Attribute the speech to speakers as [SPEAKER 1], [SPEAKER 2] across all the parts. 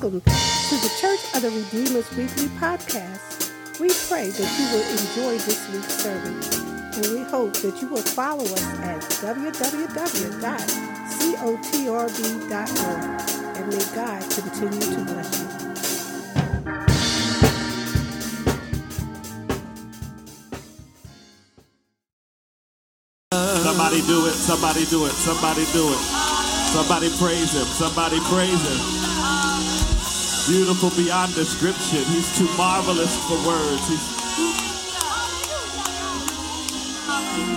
[SPEAKER 1] Welcome to the Church of the Redeemer's Weekly Podcast. We pray that you will enjoy this week's sermon, and we hope that you will follow us at www.cotrb.org. And may God continue to bless you.
[SPEAKER 2] Somebody do it, somebody do it, somebody do it. Somebody praise him, somebody praise him. Beautiful beyond description. He's too marvelous for words. He's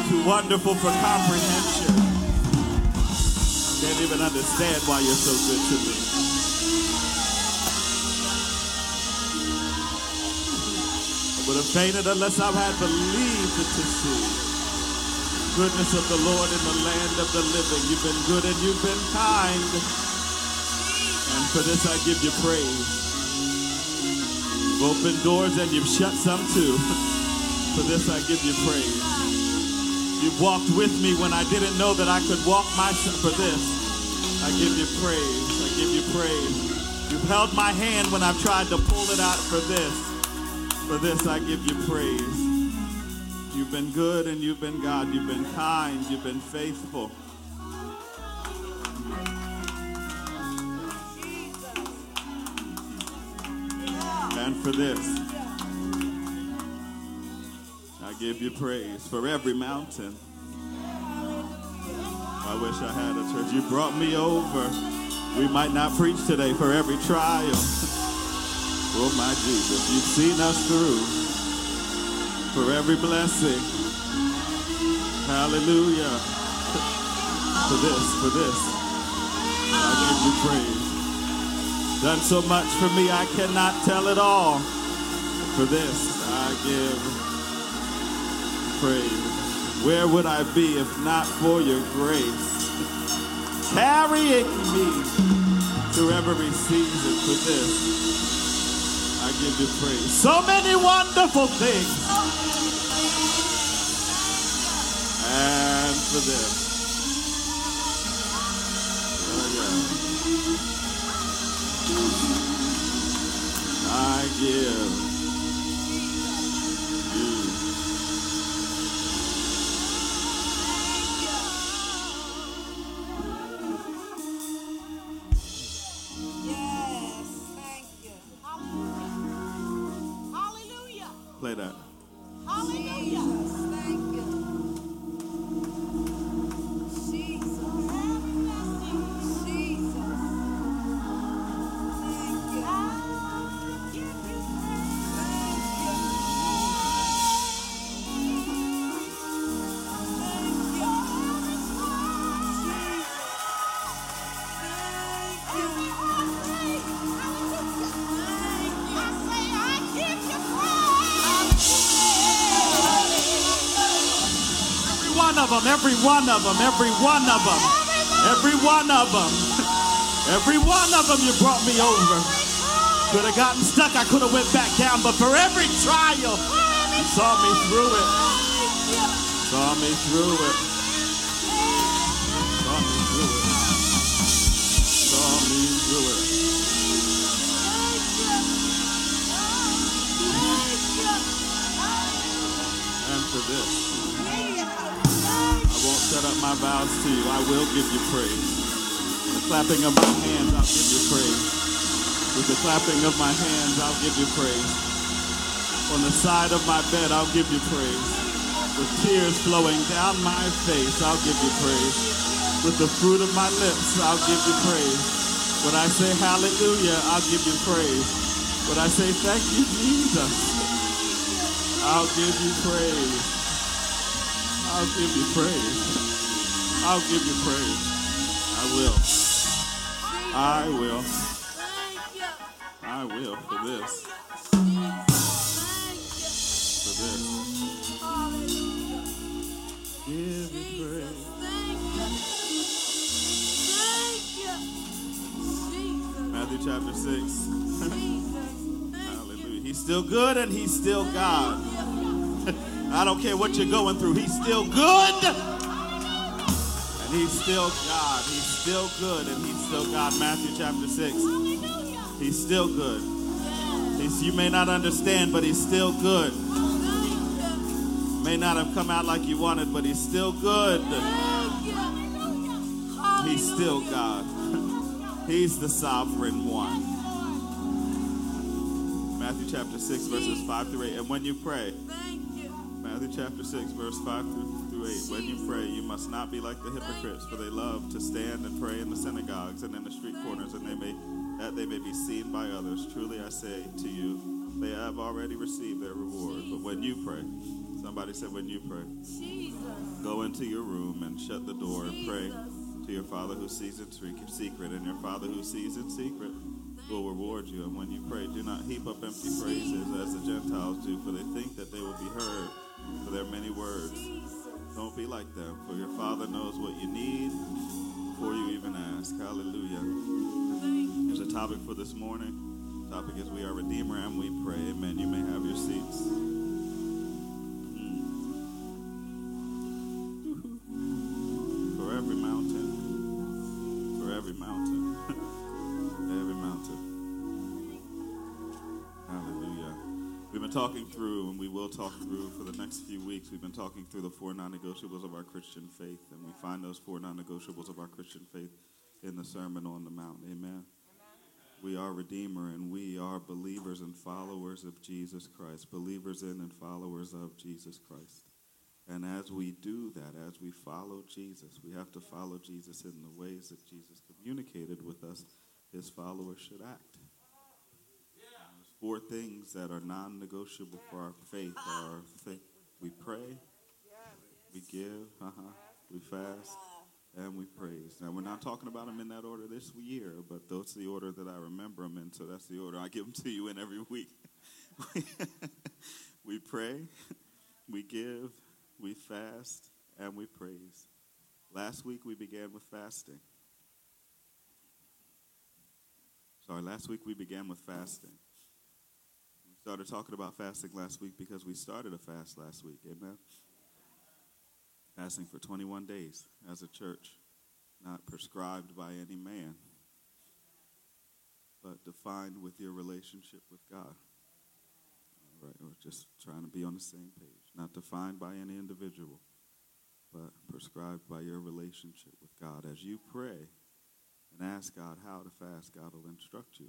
[SPEAKER 2] too wonderful for comprehension. Can't even understand why you're so good to me. I would have fainted unless I had believed it to see goodness of the Lord in the land of the living. You've been good and you've been kind. For this I give you praise. You've opened doors and you've shut some too. For this I give you praise. You've walked with me when I didn't know that I could walk myself. For this I give you praise. I give you praise. You've held my hand when I've tried to pull it out. For this, for this I give you praise. You've been good and you've been God. You've been kind. You've been faithful. For this, I give you praise for every mountain. I wish I had a church. You brought me over. We might not preach today for every trial. oh, my Jesus, you've seen us through for every blessing. Hallelujah. For this, for this, I give you praise. Done so much for me, I cannot tell it all. For this, I give praise. Where would I be if not for your grace? Carrying me through every season for this. I give you praise. So many wonderful things and for this. Oh, yeah. I give them, every one of them, every one of them, every one of them, every one of them you brought me over. Could have gotten stuck, I could have went back down, but for every trial, you saw me through it. Saw me through it. Saw me through it. Saw me through it. And for this up my vows to you. I will give you praise. With the clapping of my hands, I'll give you praise. With the clapping of my hands, I'll give you praise. On the side of my bed, I'll give you praise. With tears flowing down my face, I'll give you praise. With the fruit of my lips, I'll give you praise. When I say hallelujah, I'll give you praise. When I say thank you, Jesus, I'll give you praise. I'll give you praise. I'll give you praise. I will. I will. I will for this. For this. Give you praise. Thank you. Matthew chapter 6. Hallelujah. He's still good and he's still God. I don't care what you're going through. He's still good. He's still God. He's still good and he's still God. Matthew chapter 6. He's still good. He's, you may not understand, but he's still good. May not have come out like you wanted, but he's still good. He's still God. He's the sovereign one. Matthew chapter 6, verses 5 through 8. And when you pray, Matthew chapter 6, verse 5 through, through 8. When you pray, you must not be like the hypocrites, for they love to stand and pray in the synagogues and in the street corners, and they may that they may be seen by others. Truly I say to you, they have already received their reward. But when you pray, somebody said, when you pray, go into your room and shut the door and pray to your Father who sees in secret, and your Father who sees in secret will reward you. And when you pray, do not heap up empty phrases as the Gentiles do, for they think that they will be heard for their many words. Don't be like them, for your Father knows what you need before you even ask. Hallelujah. Here's a topic for this morning. The topic is We Are Redeemer and we pray. Amen. You may have your seats. Talking through, and we will talk through for the next few weeks. We've been talking through the four non negotiables of our Christian faith, and we find those four non negotiables of our Christian faith in the Sermon on the Mount. Amen. We are Redeemer, and we are believers and followers of Jesus Christ, believers in and followers of Jesus Christ. And as we do that, as we follow Jesus, we have to follow Jesus in the ways that Jesus communicated with us his followers should act four things that are non negotiable for our faith are we pray, we give, uh-huh, we fast, and we praise. Now, we're not talking about them in that order this year, but that's the order that I remember them in, so that's the order I give them to you in every week. we pray, we give, we fast, and we praise. Last week we began with fasting. Sorry, last week we began with fasting started talking about fasting last week because we started a fast last week. Amen. Fasting for 21 days as a church, not prescribed by any man, but defined with your relationship with God. All right, we're just trying to be on the same page. Not defined by any individual, but prescribed by your relationship with God. As you pray and ask God how to fast, God will instruct you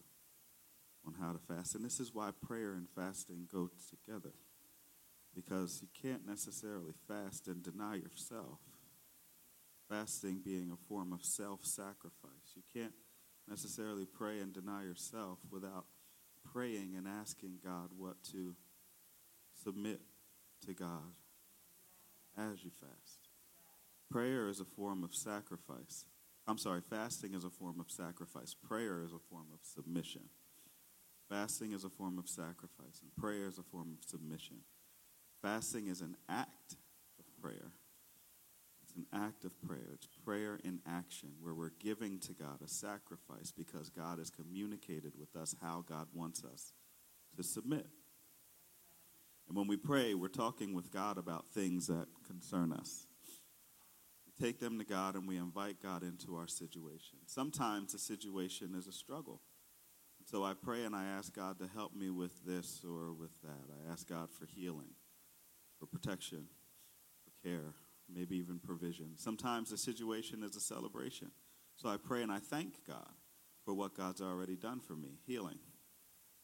[SPEAKER 2] on how to fast. And this is why prayer and fasting go together. Because you can't necessarily fast and deny yourself. Fasting being a form of self sacrifice. You can't necessarily pray and deny yourself without praying and asking God what to submit to God as you fast. Prayer is a form of sacrifice. I'm sorry, fasting is a form of sacrifice. Prayer is a form of submission. Fasting is a form of sacrifice, and prayer is a form of submission. Fasting is an act of prayer. It's an act of prayer. It's prayer in action where we're giving to God a sacrifice because God has communicated with us how God wants us to submit. And when we pray, we're talking with God about things that concern us. We take them to God and we invite God into our situation. Sometimes the situation is a struggle. So I pray and I ask God to help me with this or with that. I ask God for healing, for protection, for care, maybe even provision. Sometimes the situation is a celebration. So I pray and I thank God for what God's already done for me healing,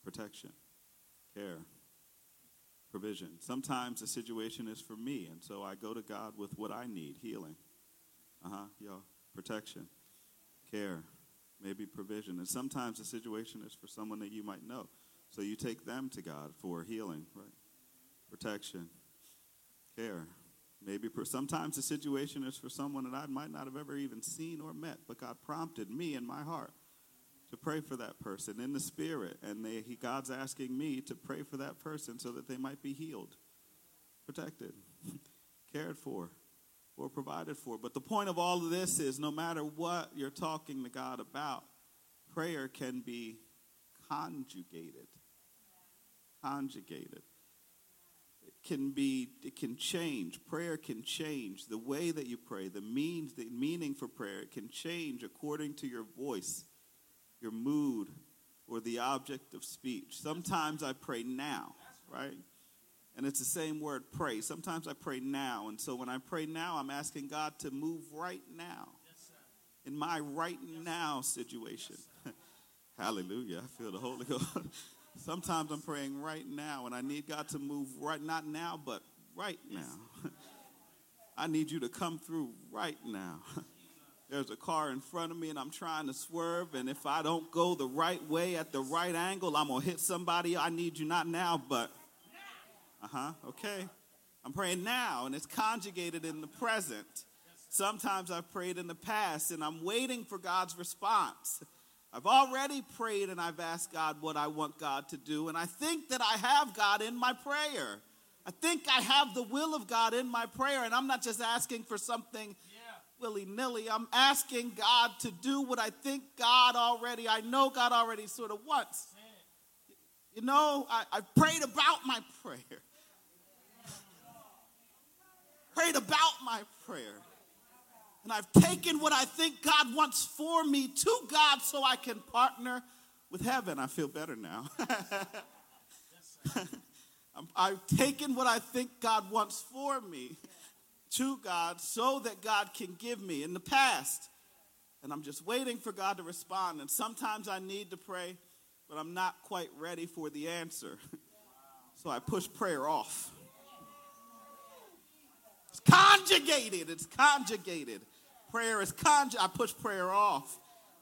[SPEAKER 2] protection, care, provision. Sometimes the situation is for me, and so I go to God with what I need healing, uh huh, y'all, protection, care, maybe provision. And sometimes the situation is for someone that you might know. So you take them to God for healing, right? Protection, care. Maybe per, sometimes the situation is for someone that I might not have ever even seen or met, but God prompted me in my heart to pray for that person in the spirit, and they, he, God's asking me to pray for that person so that they might be healed, protected, cared for or provided for. But the point of all of this is no matter what you're talking to God about, prayer can be conjugated. Conjugated. It can be, it can change. Prayer can change. The way that you pray, the means, the meaning for prayer, it can change according to your voice, your mood, or or the object of speech. Sometimes I pray now, right? And it's the same word, pray. Sometimes I pray now. And so when I pray now, I'm asking God to move right now in my right now situation. Hallelujah. I feel the Holy Ghost. Sometimes I'm praying right now, and I need God to move right, not now, but right now. I need you to come through right now. There's a car in front of me, and I'm trying to swerve, and if I don't go the right way at the right angle, I'm going to hit somebody. I need you not now, but. Uh huh, okay. I'm praying now, and it's conjugated in the present. Sometimes I've prayed in the past, and I'm waiting for God's response. I've already prayed and I've asked God what I want God to do, and I think that I have God in my prayer. I think I have the will of God in my prayer, and I'm not just asking for something willy nilly. I'm asking God to do what I think God already, I know God already sort of wants. You know, I, I prayed about my prayer. Prayed about my prayer. And I've taken what I think God wants for me to God so I can partner with heaven. I feel better now. I've taken what I think God wants for me to God so that God can give me in the past. And I'm just waiting for God to respond. And sometimes I need to pray, but I'm not quite ready for the answer. So I push prayer off. It's conjugated. It's conjugated. Prayer is conjugated. I push prayer off.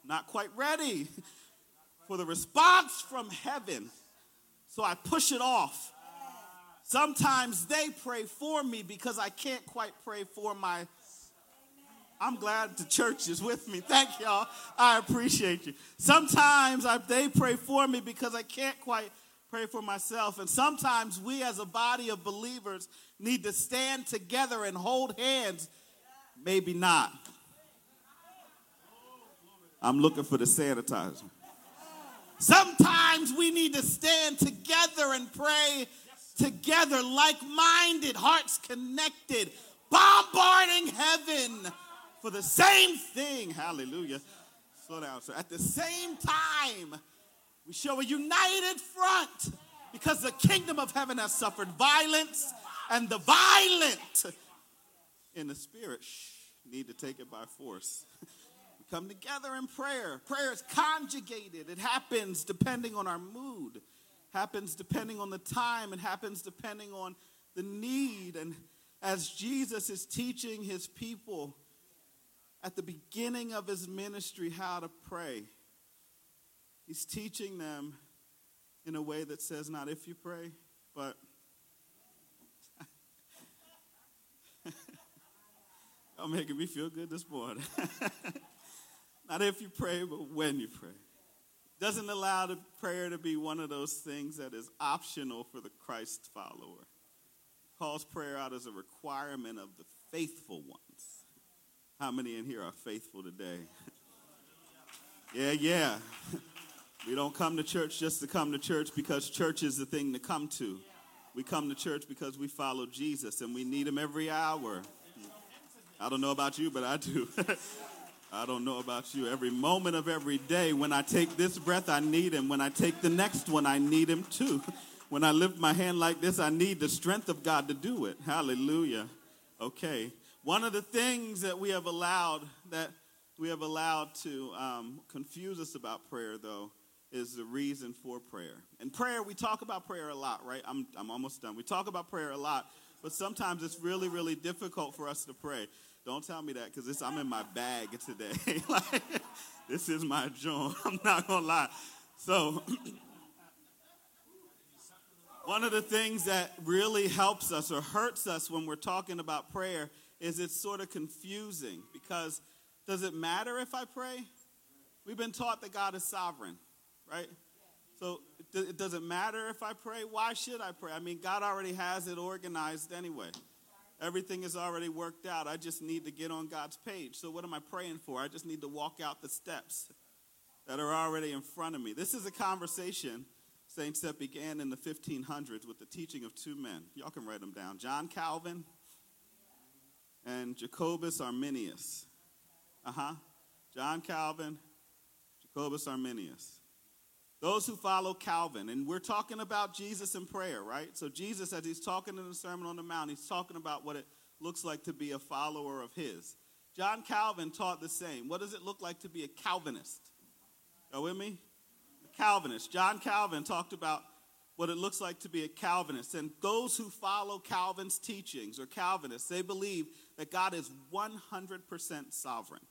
[SPEAKER 2] Not quite ready for the response from heaven. So I push it off. Sometimes they pray for me because I can't quite pray for my. I'm glad the church is with me. Thank y'all. I appreciate you. Sometimes I, they pray for me because I can't quite pray for myself. And sometimes we, as a body of believers, need to stand together and hold hands. Maybe not. I'm looking for the sanitizer. Sometimes we need to stand together and pray together, like minded, hearts connected, bombarding heaven for the same thing. Hallelujah. Slow down, sir. At the same time, we show a united front because the kingdom of heaven has suffered violence, and the violent in the spirit shh, need to take it by force. we come together in prayer. Prayer is conjugated, it happens depending on our mood, happens depending on the time, it happens depending on the need. And as Jesus is teaching his people at the beginning of his ministry how to pray, he's teaching them in a way that says, not if you pray, but Y'all making me feel good this morning. Not if you pray, but when you pray. Doesn't allow the prayer to be one of those things that is optional for the Christ follower. Calls prayer out as a requirement of the faithful ones. How many in here are faithful today? yeah, yeah. We don't come to church just to come to church because church is the thing to come to. We come to church because we follow Jesus and we need him every hour. I don't know about you, but I do. I don't know about you. Every moment of every day, when I take this breath, I need him. When I take the next one, I need him too. When I lift my hand like this, I need the strength of God to do it. Hallelujah. Okay. One of the things that we have allowed that we have allowed to um, confuse us about prayer, though, is the reason for prayer. And prayer, we talk about prayer a lot, right? I'm, I'm almost done. We talk about prayer a lot, but sometimes it's really, really difficult for us to pray. Don't tell me that because I'm in my bag today. like, this is my joint. I'm not going to lie. So, one of the things that really helps us or hurts us when we're talking about prayer is it's sort of confusing because does it matter if I pray? We've been taught that God is sovereign, right? So it doesn't matter if I pray. Why should I pray? I mean, God already has it organized anyway. Everything is already worked out. I just need to get on God's page. So, what am I praying for? I just need to walk out the steps that are already in front of me. This is a conversation, saints, that began in the 1500s with the teaching of two men. Y'all can write them down John Calvin and Jacobus Arminius. Uh huh. John Calvin, Jacobus Arminius. Those who follow Calvin, and we're talking about Jesus in prayer, right? So, Jesus, as he's talking in the Sermon on the Mount, he's talking about what it looks like to be a follower of his. John Calvin taught the same. What does it look like to be a Calvinist? Are with me? Calvinist. John Calvin talked about what it looks like to be a Calvinist. And those who follow Calvin's teachings or Calvinists, they believe that God is 100% sovereign.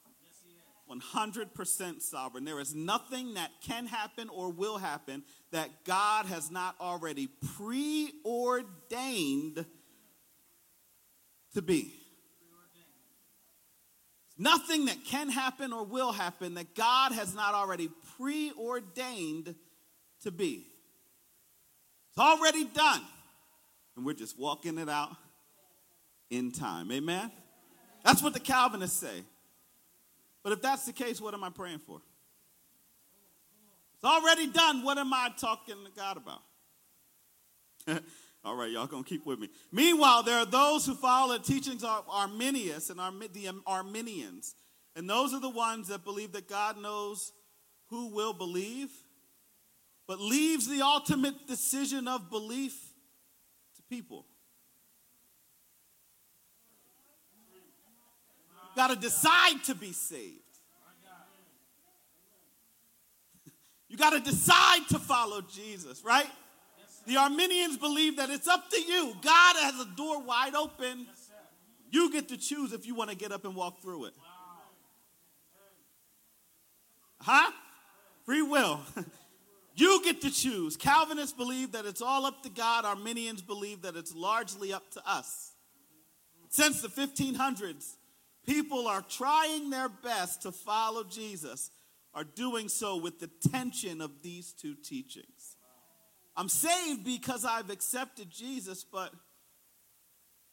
[SPEAKER 2] 100% sovereign. There is nothing that can happen or will happen that God has not already preordained to be. Nothing that can happen or will happen that God has not already preordained to be. It's already done. And we're just walking it out in time. Amen? That's what the Calvinists say. But if that's the case, what am I praying for? It's already done. What am I talking to God about? All right, y'all gonna keep with me. Meanwhile, there are those who follow the teachings of Arminius and the Arminians. And those are the ones that believe that God knows who will believe, but leaves the ultimate decision of belief to people. Got to decide to be saved. You got to decide to follow Jesus, right? The Arminians believe that it's up to you. God has a door wide open. You get to choose if you want to get up and walk through it. Huh? Free will. you get to choose. Calvinists believe that it's all up to God. Arminians believe that it's largely up to us. Since the 1500s, people are trying their best to follow Jesus, are doing so with the tension of these two teachings. I'm saved because I've accepted Jesus, but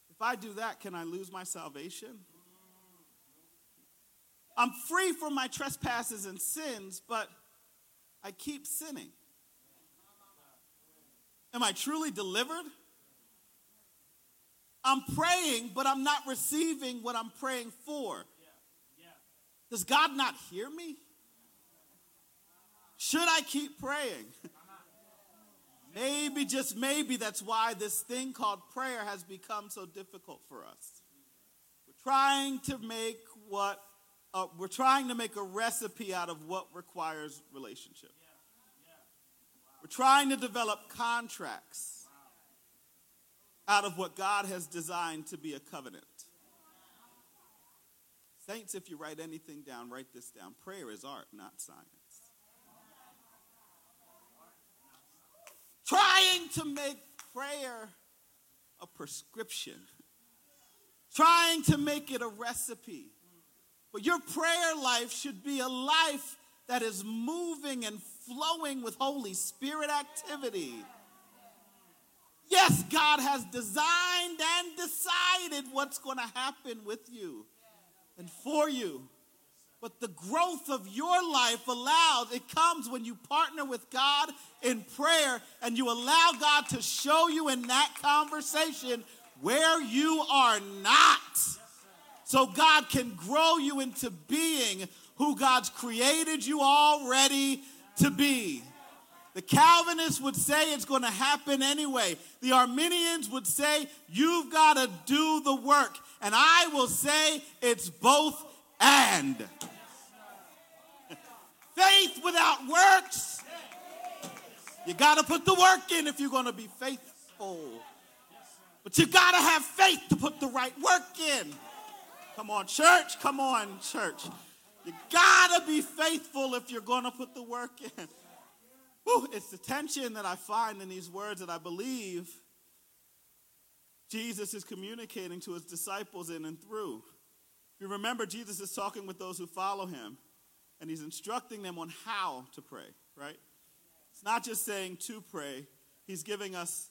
[SPEAKER 2] if I do that, can I lose my salvation? I'm free from my trespasses and sins, but I keep sinning. Am I truly delivered? I'm praying, but I'm not receiving what I'm praying for. Does God not hear me? Should I keep praying? maybe, just maybe, that's why this thing called prayer has become so difficult for us. We're trying to make what, uh, we're trying to make a recipe out of what requires relationship. We're trying to develop contracts out of what God has designed to be a covenant. Saints, if you write anything down, write this down. Prayer is art, not science. Trying to make prayer a prescription, trying to make it a recipe. But your prayer life should be a life that is moving and flowing with Holy Spirit activity Yes, God has designed and decided what's going to happen with you and for you. But the growth of your life allows, it comes when you partner with God in prayer and you allow God to show you in that conversation where you are not. So God can grow you into being who God's created you already to be. The Calvinists would say it's going to happen anyway. The Arminians would say you've got to do the work. And I will say it's both and. Faith without works. You got to put the work in if you're going to be faithful. But you got to have faith to put the right work in. Come on, church. Come on, church. You got to be faithful if you're going to put the work in. Whew, it's the tension that I find in these words that I believe Jesus is communicating to his disciples in and through. You remember, Jesus is talking with those who follow him, and he's instructing them on how to pray, right? It's not just saying to pray, he's giving us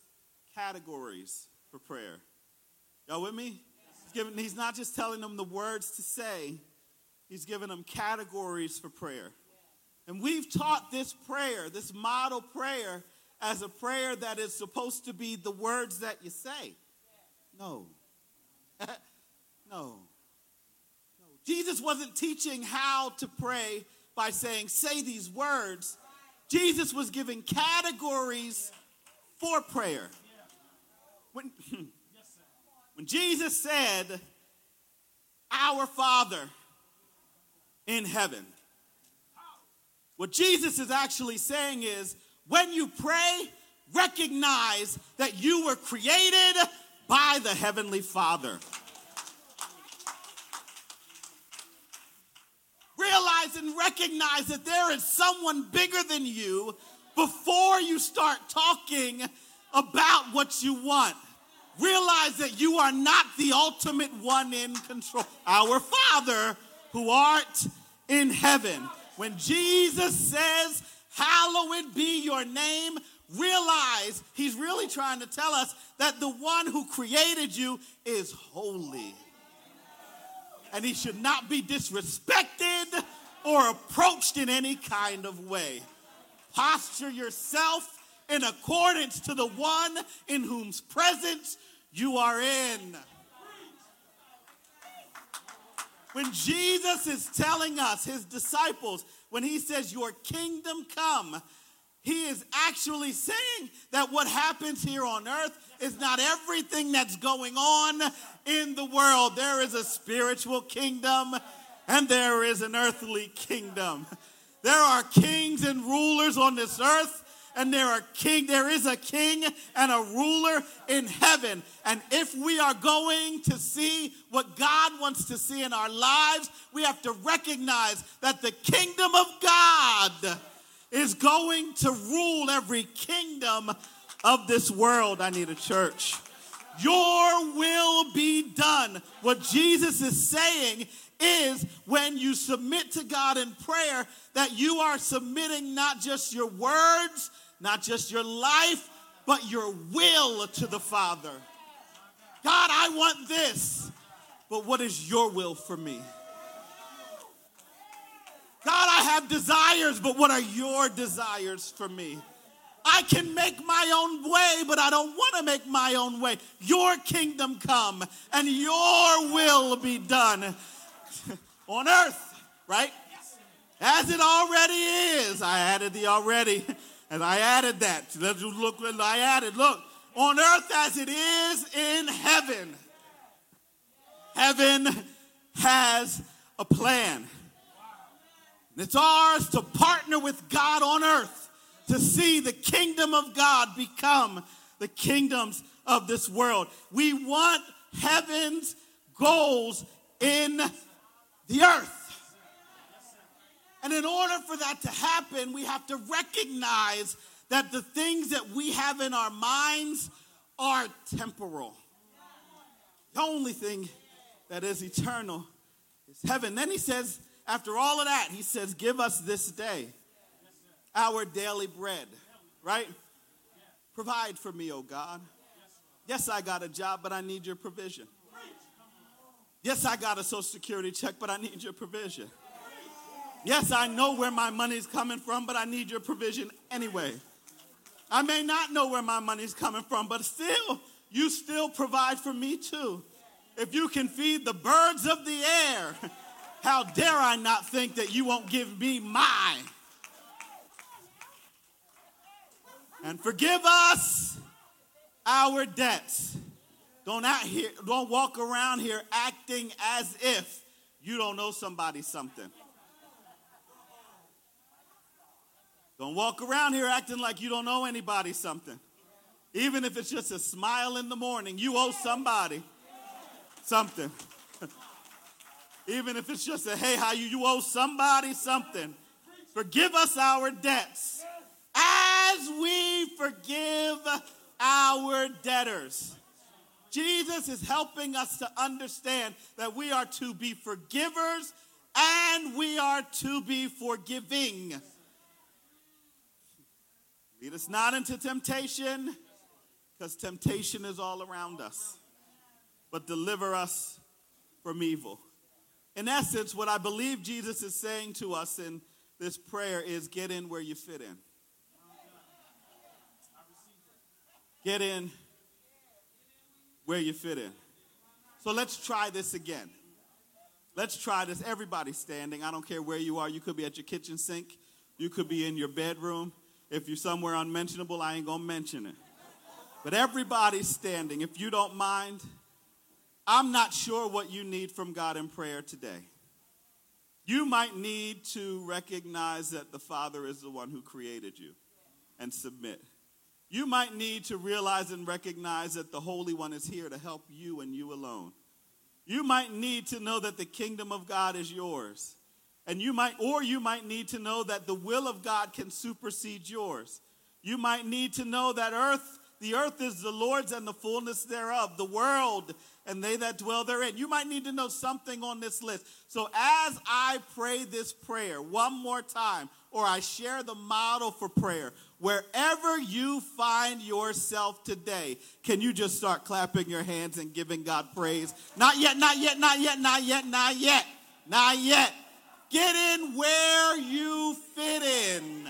[SPEAKER 2] categories for prayer. Y'all with me? He's, giving, he's not just telling them the words to say, he's giving them categories for prayer. And we've taught this prayer, this model prayer, as a prayer that is supposed to be the words that you say. No. no. No. Jesus wasn't teaching how to pray by saying, say these words. Jesus was giving categories for prayer. When, when Jesus said, Our Father in heaven, what Jesus is actually saying is, when you pray, recognize that you were created by the Heavenly Father. Realize and recognize that there is someone bigger than you before you start talking about what you want. Realize that you are not the ultimate one in control. Our Father who art in heaven. When Jesus says, Hallowed be your name, realize he's really trying to tell us that the one who created you is holy. And he should not be disrespected or approached in any kind of way. Posture yourself in accordance to the one in whose presence you are in. When Jesus is telling us, his disciples, when he says, Your kingdom come, he is actually saying that what happens here on earth is not everything that's going on in the world. There is a spiritual kingdom and there is an earthly kingdom. There are kings and rulers on this earth and there are king there is a king and a ruler in heaven. And if we are going to see what god wants to see in our lives we have to recognize that the kingdom of god is going to rule every kingdom of this world. I need a church. Your will be done. What jesus is saying is when you submit to God in prayer that you are submitting not just your words, not just your life, but your will to the Father. God, I want this, but what is your will for me? God, I have desires, but what are your desires for me? I can make my own way, but I don't want to make my own way. Your kingdom come and your will be done on earth, right? As it already is. I added the already. And I added that. Let's look I added. Look, on earth as it is in heaven. Heaven has a plan. It's ours to partner with God on earth to see the kingdom of God become the kingdoms of this world. We want heaven's goals in the earth. And in order for that to happen, we have to recognize that the things that we have in our minds are temporal. The only thing that is eternal is heaven. Then he says, after all of that, he says, Give us this day our daily bread, right? Provide for me, oh God. Yes, I got a job, but I need your provision. Yes, I got a social security check, but I need your provision. Yes, I know where my money's coming from, but I need your provision anyway. I may not know where my money's coming from, but still, you still provide for me too. If you can feed the birds of the air, how dare I not think that you won't give me mine? And forgive us our debts. Don't, out here, don't walk around here acting as if you don't know somebody something. Don't walk around here acting like you don't know anybody something. Even if it's just a smile in the morning, you owe somebody something. Even if it's just a hey, how you, you owe somebody something. Forgive us our debts as we forgive our debtors. Jesus is helping us to understand that we are to be forgivers and we are to be forgiving. Lead us not into temptation, because temptation is all around us, but deliver us from evil. In essence, what I believe Jesus is saying to us in this prayer is get in where you fit in. Get in where you fit in. So let's try this again. Let's try this. Everybody standing. I don't care where you are. You could be at your kitchen sink You could be in your bedroom. If you're somewhere unmentionable, I ain't gonna mention it. But everybody's standing. If you don't mind, I'm not sure what you need from God in prayer today. You might need to recognize that the Father is the one who created you and submit. You might need to realize and recognize that the Holy One is here to help you and you alone. You might need to know that the kingdom of God is yours. And you might, or you might need to know that the will of God can supersede yours. You might need to know that earth, the earth is the Lord's and the fullness thereof, the world and they that dwell therein. You might need to know something on this list. So as I pray this prayer one more time, or I share the model for prayer, wherever you find yourself today, can you just start clapping your hands and giving God praise? Not yet, not yet, not yet, not yet, not yet, not yet. Get in where you fit in.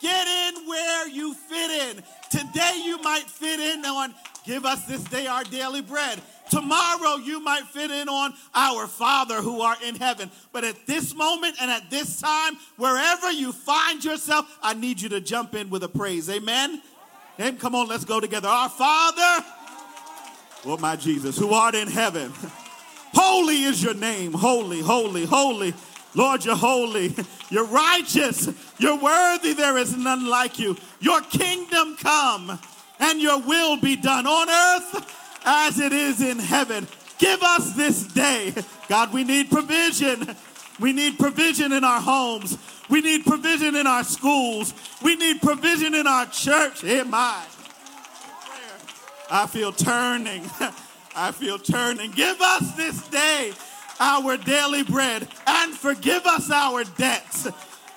[SPEAKER 2] Get in where you fit in. Today you might fit in on give us this day our daily bread. Tomorrow you might fit in on our Father who art in heaven. But at this moment and at this time, wherever you find yourself, I need you to jump in with a praise. Amen. Amen. Come on, let's go together. Our Father, oh my Jesus, who art in heaven. Holy is your name. Holy, holy, holy. Lord, you're holy. You're righteous. You're worthy. There is none like you. Your kingdom come and your will be done on earth as it is in heaven. Give us this day. God, we need provision. We need provision in our homes. We need provision in our schools. We need provision in our church. Hear my I feel turning. I feel turning. Give us this day our daily bread and forgive us our debts.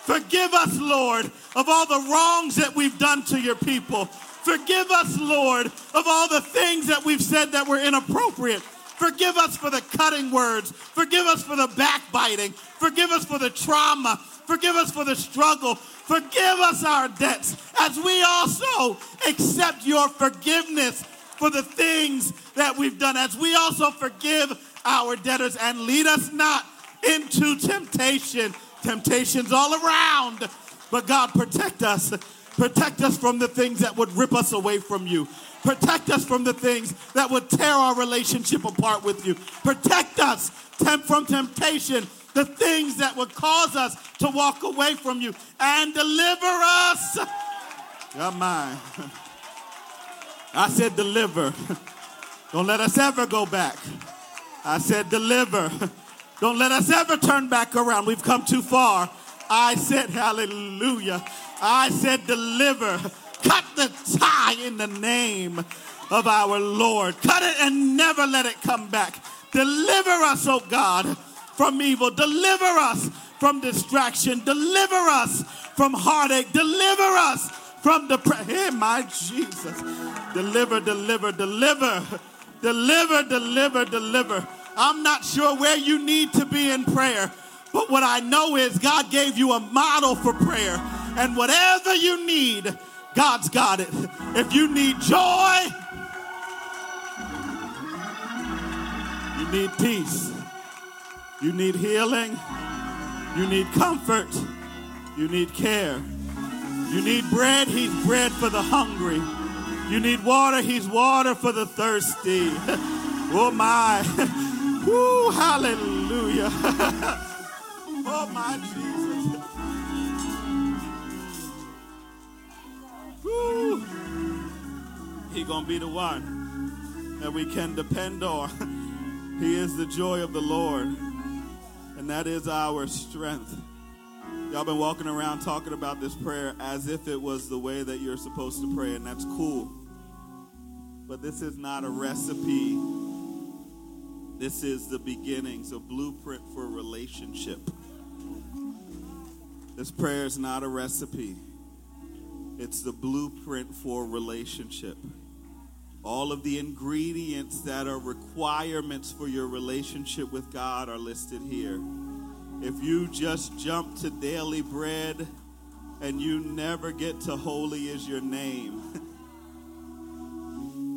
[SPEAKER 2] Forgive us, Lord, of all the wrongs that we've done to your people. Forgive us, Lord, of all the things that we've said that were inappropriate. Forgive us for the cutting words. Forgive us for the backbiting. Forgive us for the trauma. Forgive us for the struggle. Forgive us our debts as we also accept your forgiveness for the things that we've done, as we also forgive our debtors and lead us not into temptation. Temptations all around. But God, protect us. Protect us from the things that would rip us away from you. Protect us from the things that would tear our relationship apart with you. Protect us temp- from temptation, the things that would cause us to walk away from you, and deliver us. Come on. I said deliver. Don't let us ever go back. I said, deliver. Don't let us ever turn back around. We've come too far. I said, hallelujah. I said, deliver. Cut the tie in the name of our Lord. Cut it and never let it come back. Deliver us, oh God, from evil. Deliver us from distraction. Deliver us from heartache. Deliver us from depression. Hey, my Jesus. Deliver, deliver, deliver. Deliver, deliver, deliver. I'm not sure where you need to be in prayer, but what I know is God gave you a model for prayer. And whatever you need, God's got it. If you need joy, you need peace, you need healing, you need comfort, you need care. You need bread, he's bread for the hungry. You need water, he's water for the thirsty. oh my. Woo, hallelujah. oh my Jesus. Woo. He gonna be the one that we can depend on. he is the joy of the Lord, and that is our strength. Y'all been walking around talking about this prayer as if it was the way that you're supposed to pray, and that's cool. But this is not a recipe. This is the beginnings, a blueprint for relationship. This prayer is not a recipe. It's the blueprint for relationship. All of the ingredients that are requirements for your relationship with God are listed here. If you just jump to daily bread and you never get to holy is your name,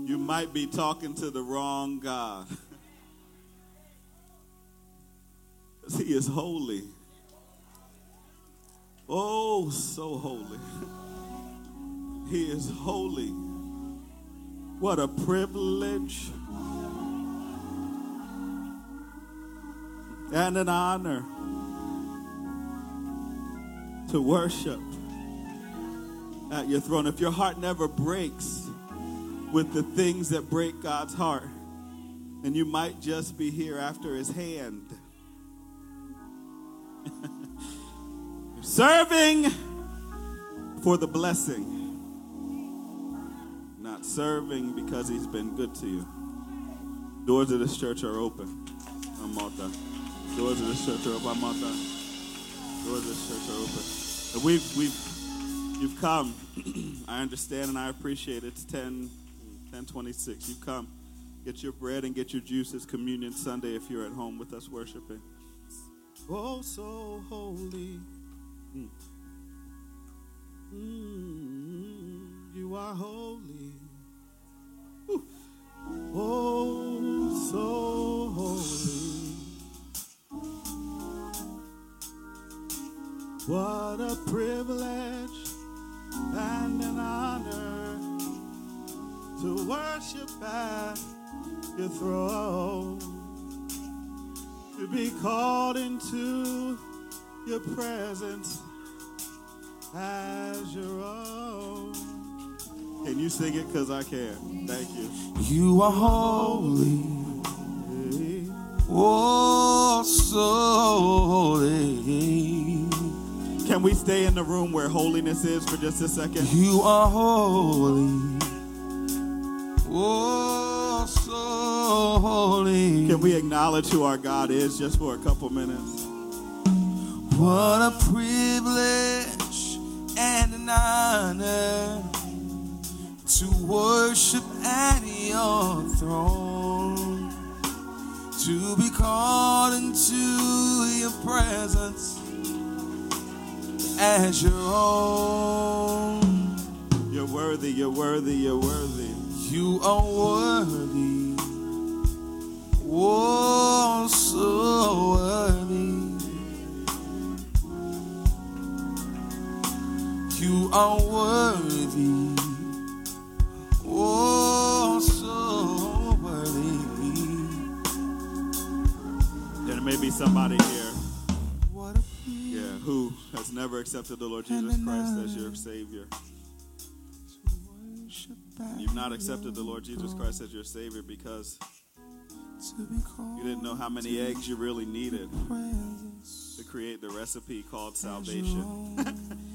[SPEAKER 2] you might be talking to the wrong God. he is holy. Oh, so holy. He is holy. What a privilege and an honor to worship at your throne. If your heart never breaks with the things that break God's heart, and you might just be here after his hand. Serving for the blessing not serving because he's been good to you. Doors of this church are open. Amata. Doors of this church are open. Amata. Doors of this church are open. And we've we've you've come. I understand and I appreciate it. It's 10 1026. You've come. Get your bread and get your juices. Communion Sunday if you're at home with us worshiping. Oh, so holy. Mm. Mm, you are holy. Oh, so holy. What a privilege and an honor to worship at your throne, to be called into your presence as your own. Can you sing it? Because I can. Thank you.
[SPEAKER 3] You are holy. Oh, so holy.
[SPEAKER 2] Can we stay in the room where holiness is for just a second?
[SPEAKER 3] You are holy. Oh, so holy.
[SPEAKER 2] Can we acknowledge who our God is just for a couple minutes?
[SPEAKER 3] What a privilege and an honor to worship at your throne, to be called into your presence as your own.
[SPEAKER 2] You're worthy, you're worthy, you're worthy.
[SPEAKER 3] You are worthy. Oh, so worthy. You are worthy. Oh, so worthy.
[SPEAKER 2] There may be somebody here, yeah, who has never accepted the Lord Jesus Christ as your Savior. You've not accepted the Lord Jesus Christ as your Savior because
[SPEAKER 3] to be called
[SPEAKER 2] you didn't know how many eggs you really needed to create the recipe called salvation.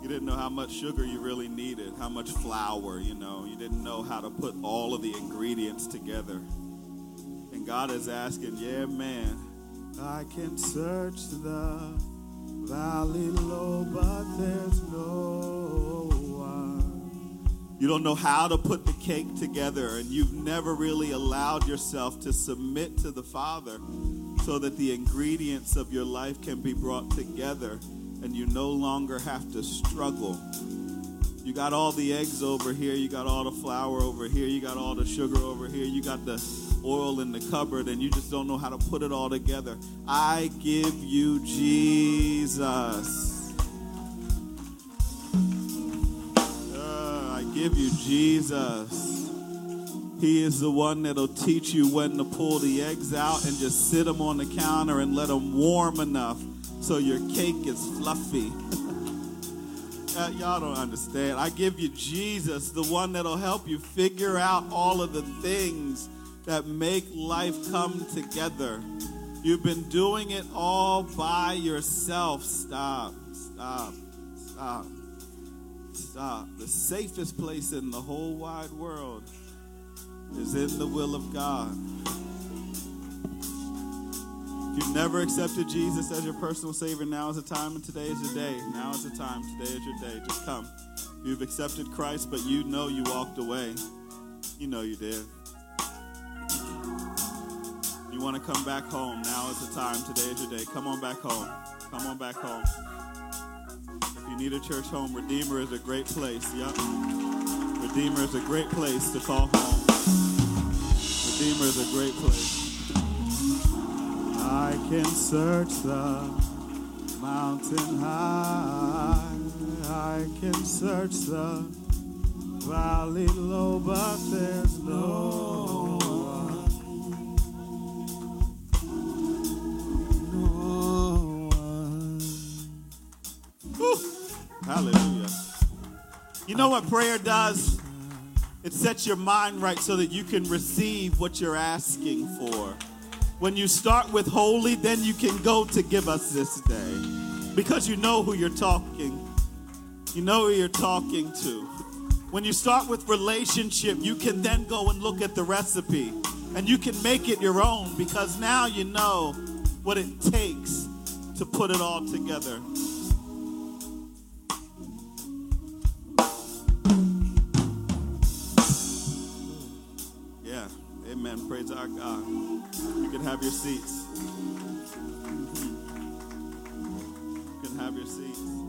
[SPEAKER 2] You didn't know how much sugar you really needed, how much flour, you know. You didn't know how to put all of the ingredients together. And God is asking, yeah, man, I can search the valley low, but there's no. You don't know how to put the cake together, and you've never really allowed yourself to submit to the Father so that the ingredients of your life can be brought together and you no longer have to struggle. You got all the eggs over here, you got all the flour over here, you got all the sugar over here, you got the oil in the cupboard, and you just don't know how to put it all together. I give you Jesus. Give you Jesus. He is the one that'll teach you when to pull the eggs out and just sit them on the counter and let them warm enough so your cake is fluffy. Uh, y'all don't understand. I give you Jesus, the one that'll help you figure out all of the things that make life come together. You've been doing it all by yourself. Stop, stop, stop, stop. Uh, the safest place in the whole wide world is in the will of God. If you've never accepted Jesus as your personal Savior, now is the time, and today is your day. Now is the time. Today is your day. Just come. If you've accepted Christ, but you know you walked away, you know you did. You want to come back home, now is the time. Today is your day. Come on back home. Come on back home. Need a church home, Redeemer is a great place. Yep. Redeemer is a great place to call home. Redeemer is a great place. I can search the Mountain high, I can search the valley low, but there's no know what prayer does? It sets your mind right so that you can receive what you're asking for. When you start with holy, then you can go to give us this day because you know who you're talking. You know who you're talking to. When you start with relationship, you can then go and look at the recipe and you can make it your own because now you know what it takes to put it all together. Praise our God. You can have your seats. You can have your seats.